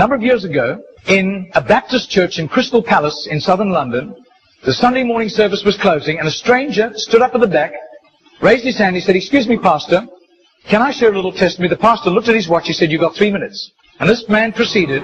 number of years ago, in a Baptist church in Crystal Palace in southern London, the Sunday morning service was closing and a stranger stood up at the back, raised his hand, he said, excuse me, pastor, can I share a little testimony? The pastor looked at his watch, he said, you've got three minutes. And this man proceeded,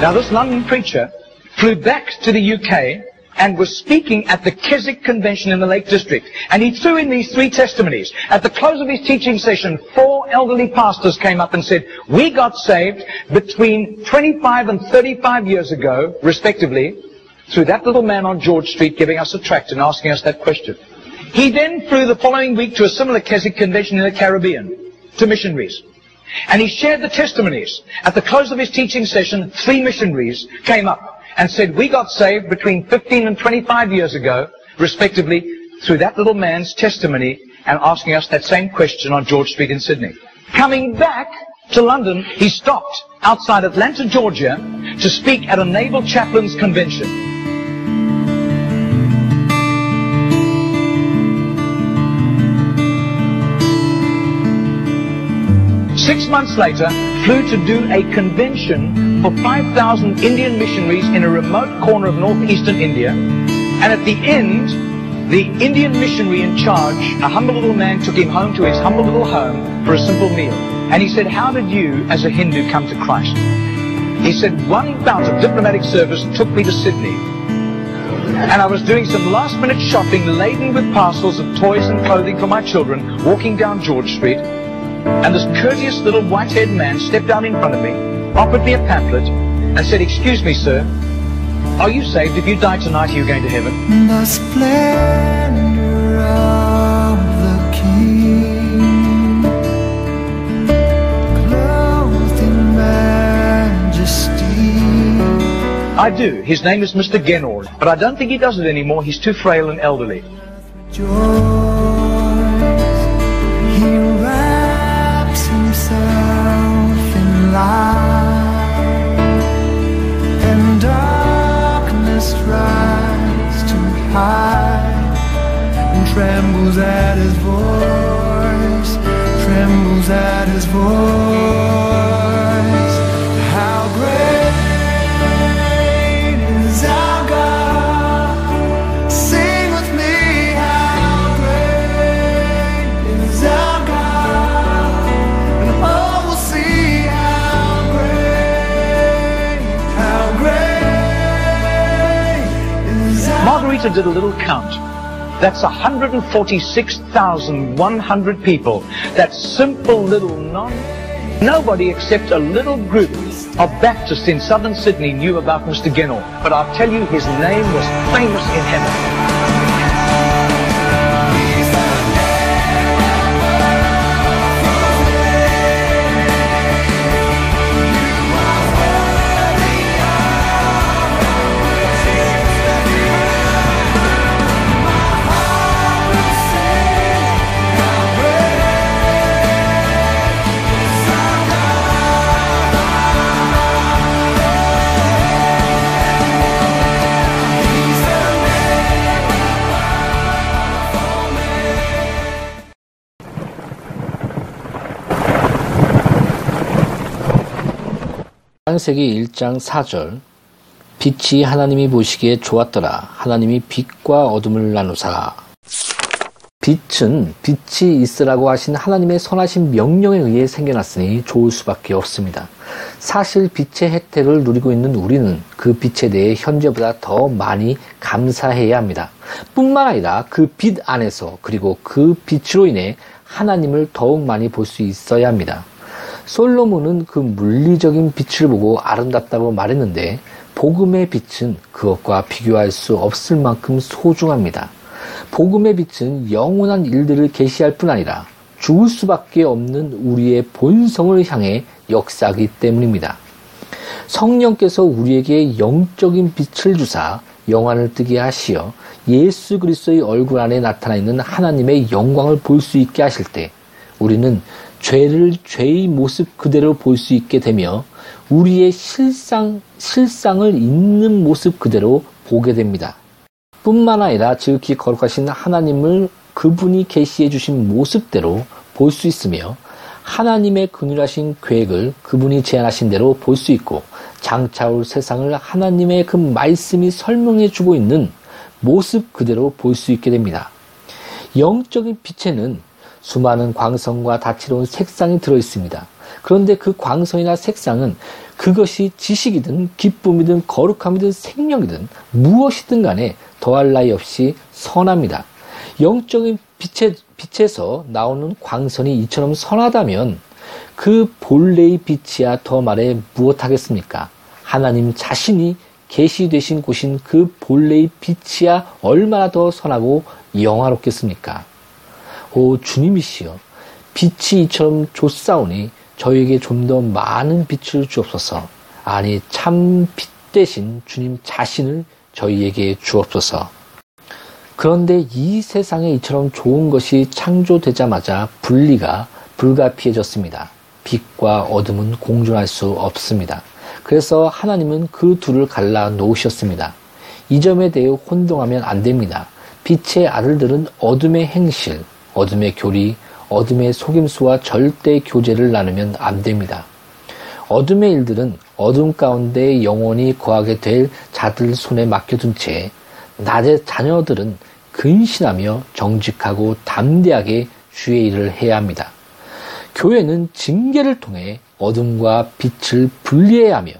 Now this London preacher flew back to the UK and was speaking at the Keswick Convention in the Lake District. And he threw in these three testimonies. At the close of his teaching session, four elderly pastors came up and said, we got saved between 25 and 35 years ago, respectively, through that little man on George Street giving us a tract and asking us that question. He then flew the following week to a similar Keswick convention in the Caribbean to missionaries. And he shared the testimonies. At the close of his teaching session, three missionaries came up and said, we got saved between 15 and 25 years ago, respectively, through that little man's testimony and asking us that same question on George Street in Sydney. Coming back to London, he stopped outside Atlanta, Georgia, to speak at a naval chaplains convention. Six months later, flew to do a convention for 5,000 Indian missionaries in a remote corner of northeastern India. And at the end, the Indian missionary in charge, a humble little man, took him home to his humble little home for a simple meal. And he said, how did you, as a Hindu, come to Christ? He said, one bout of diplomatic service took me to Sydney. And I was doing some last minute shopping laden with parcels of toys and clothing for my children, walking down George Street. And this courteous little white-haired man stepped out in front of me, offered me a pamphlet, and said, excuse me, sir, are you saved? If you die tonight, are you going to heaven? The splendor of the King, clothed in majesty. I do. His name is Mr. Genord, but I don't think he does it anymore. He's too frail and elderly. Joys, and darkness tries to hide, and trembles at his voice, trembles at his voice. Margarita did a little count. That's 146,100 people. That simple little non... Nobody except a little group of Baptists in southern Sydney knew about Mr. Genor. But I'll tell you, his name was famous in heaven. 창세기 1장 4절 빛이 하나님이 보시기에 좋았더라. 하나님이 빛과 어둠을 나누사. 빛은 빛이 있으라고 하신 하나님의 선하신 명령에 의해 생겨났으니 좋을 수밖에 없습니다. 사실 빛의 혜택을 누리고 있는 우리는 그 빛에 대해 현재보다 더 많이 감사해야 합니다. 뿐만 아니라 그 빛 안에서 그리고 그 빛으로 인해 하나님을 더욱 많이 볼 수 있어야 합니다. 솔로몬은 그 물리적인 빛을 보고 아름답다고 말했는데 복음의 빛은 그것과 비교할 수 없을 만큼 소중합니다. 복음의 빛은 영원한 일들을 계시할 뿐 아니라 죽을 수밖에 없는 우리의 본성을 향해 역사하기 때문입니다. 성령께서 우리에게 영적인 빛을 주사 영안을 뜨게 하시어 예수 그리스도의 얼굴 안에 나타나 있는 하나님의 영광을 볼 수 있게 하실 때 우리는 죄를 죄의 모습 그대로 볼 수 있게 되며 우리의 실상 실상을 있는 모습 그대로 보게 됩니다. 뿐만 아니라 지극히 거룩하신 하나님을 그분이 계시해 주신 모습대로 볼 수 있으며 하나님의 근율하신 계획을 그분이 제안하신 대로 볼 수 있고 장차올 세상을 하나님의 그 말씀이 설명해 주고 있는 모습 그대로 볼 수 있게 됩니다. 영적인 빛에는 수많은 광선과 다채로운 색상이 들어 있습니다. 그런데 그 광선이나 색상은 그것이 지식이든 기쁨이든 거룩함이든 생명이든 무엇이든 간에 더할 나위 없이 선합니다. 영적인 빛에, 빛에서 나오는 광선이 이처럼 선하다면 그 본래의 빛이야 더 말해 무엇하겠습니까? 하나님 자신이 계시되신 곳인 그 본래의 빛이야 얼마나 더 선하고 영화롭겠습니까? 오 주님이시여 빛이 이처럼 좋사오니 저에게 좀 더 많은 빛을 주옵소서. 아니 참 빛 대신 주님 자신을 저희에게 주옵소서. 그런데 이 세상에 이처럼 좋은 것이 창조되자마자 분리가 불가피해졌습니다. 빛과 어둠은 공존할 수 없습니다. 그래서 하나님은 그 둘을 갈라 놓으셨습니다. 이 점에 대해 혼동하면 안 됩니다. 빛의 아들들은 어둠의 행실, 어둠의 교리, 어둠의 속임수와 절대 교제를 나누면 안 됩니다. 어둠의 일들은 어둠 가운데 영원히 거하게 될 자들 손에 맡겨둔 채 낮의 자녀들은 근신하며 정직하고 담대하게 주의 일을 해야 합니다. 교회는 징계를 통해 어둠과 빛을 분리해야 하며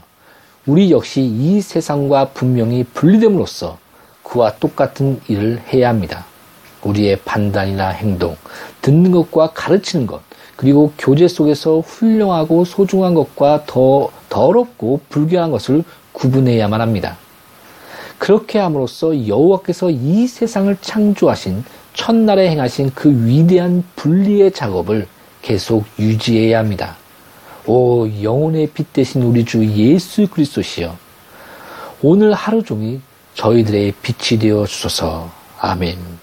우리 역시 이 세상과 분명히 분리됨으로써 그와 똑같은 일을 해야 합니다. 우리의 판단이나 행동, 듣는 것과 가르치는 것, 그리고 교제 속에서 훌륭하고 소중한 것과 더 더럽고 불결한 것을 구분해야만 합니다. 그렇게 함으로써 여호와께서 이 세상을 창조하신 첫날에 행하신 그 위대한 분리의 작업을 계속 유지해야 합니다. 오 영혼의 빛 대신 우리 주 예수 그리스도시여 오늘 하루 종일 저희들의 빛이 되어 주소서 아멘.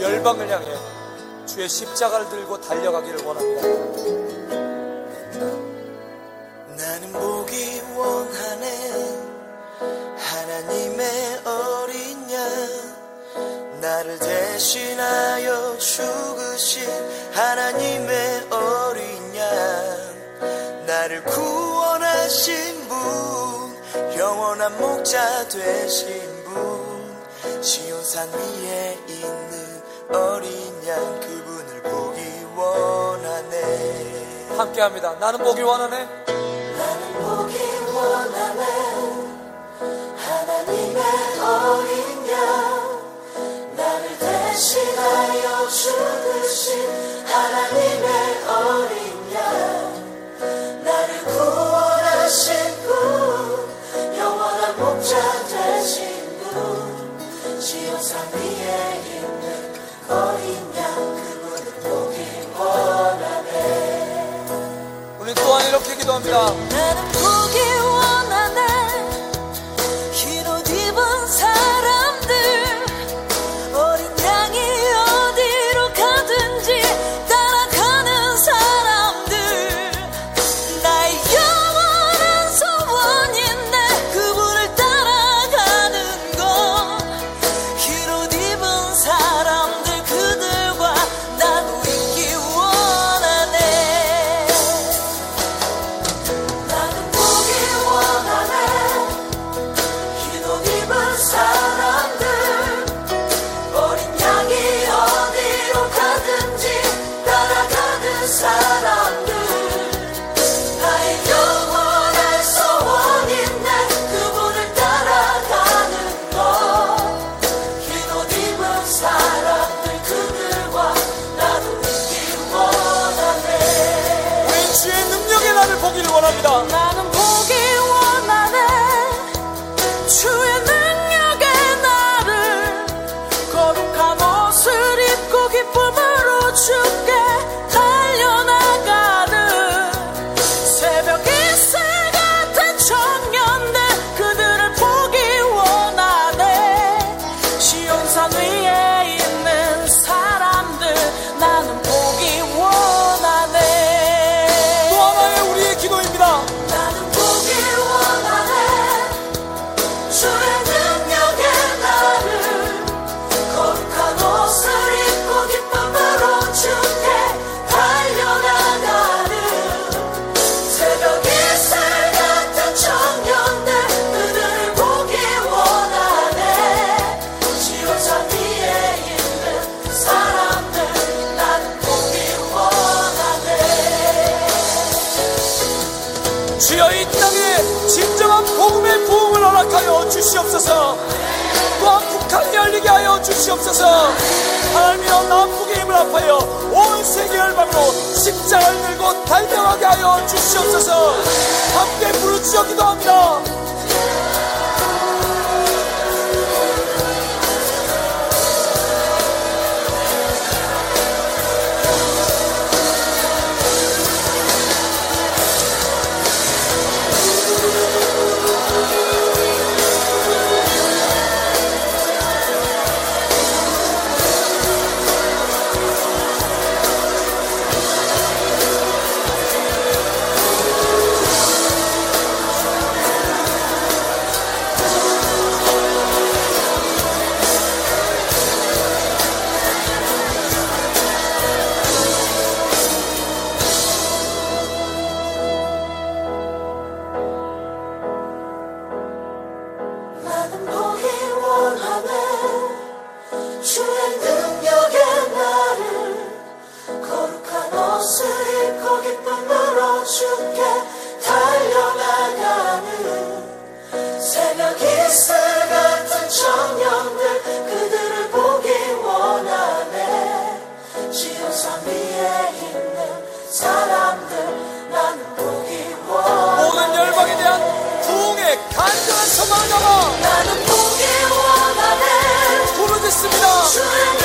열방을 향해 주의 십자가를 들고 달려가기를 원합니다. 나는 보기 원하네 하나님의 어린 양 나를 대신하여 죽으신 하나님의 어린 양 나를 구원하신 분 영원한 목자 되신 분 시온산 위에 있는 함께 합니다. 나는 보기 원하네. 나는 보기 원하네. 하나님의 어린 양. 나를 대신하여 죽으신 하나님의 어린 양. 나를 구원하신 분 영원한 목자 되신 분. 시온산 위에 있는 어린 양 이렇게 기도합니다. 주시옵소서. 또한 북한이 열리게 하여 주시옵소서. 하나님이여 남북의 힘을 합하여 온 세계 열방으로 십자가를 들고 달려가게 하여 주시옵소서. 함께 부르짖어 기도합니다. 나는 포기와 나를 부르겠습니다.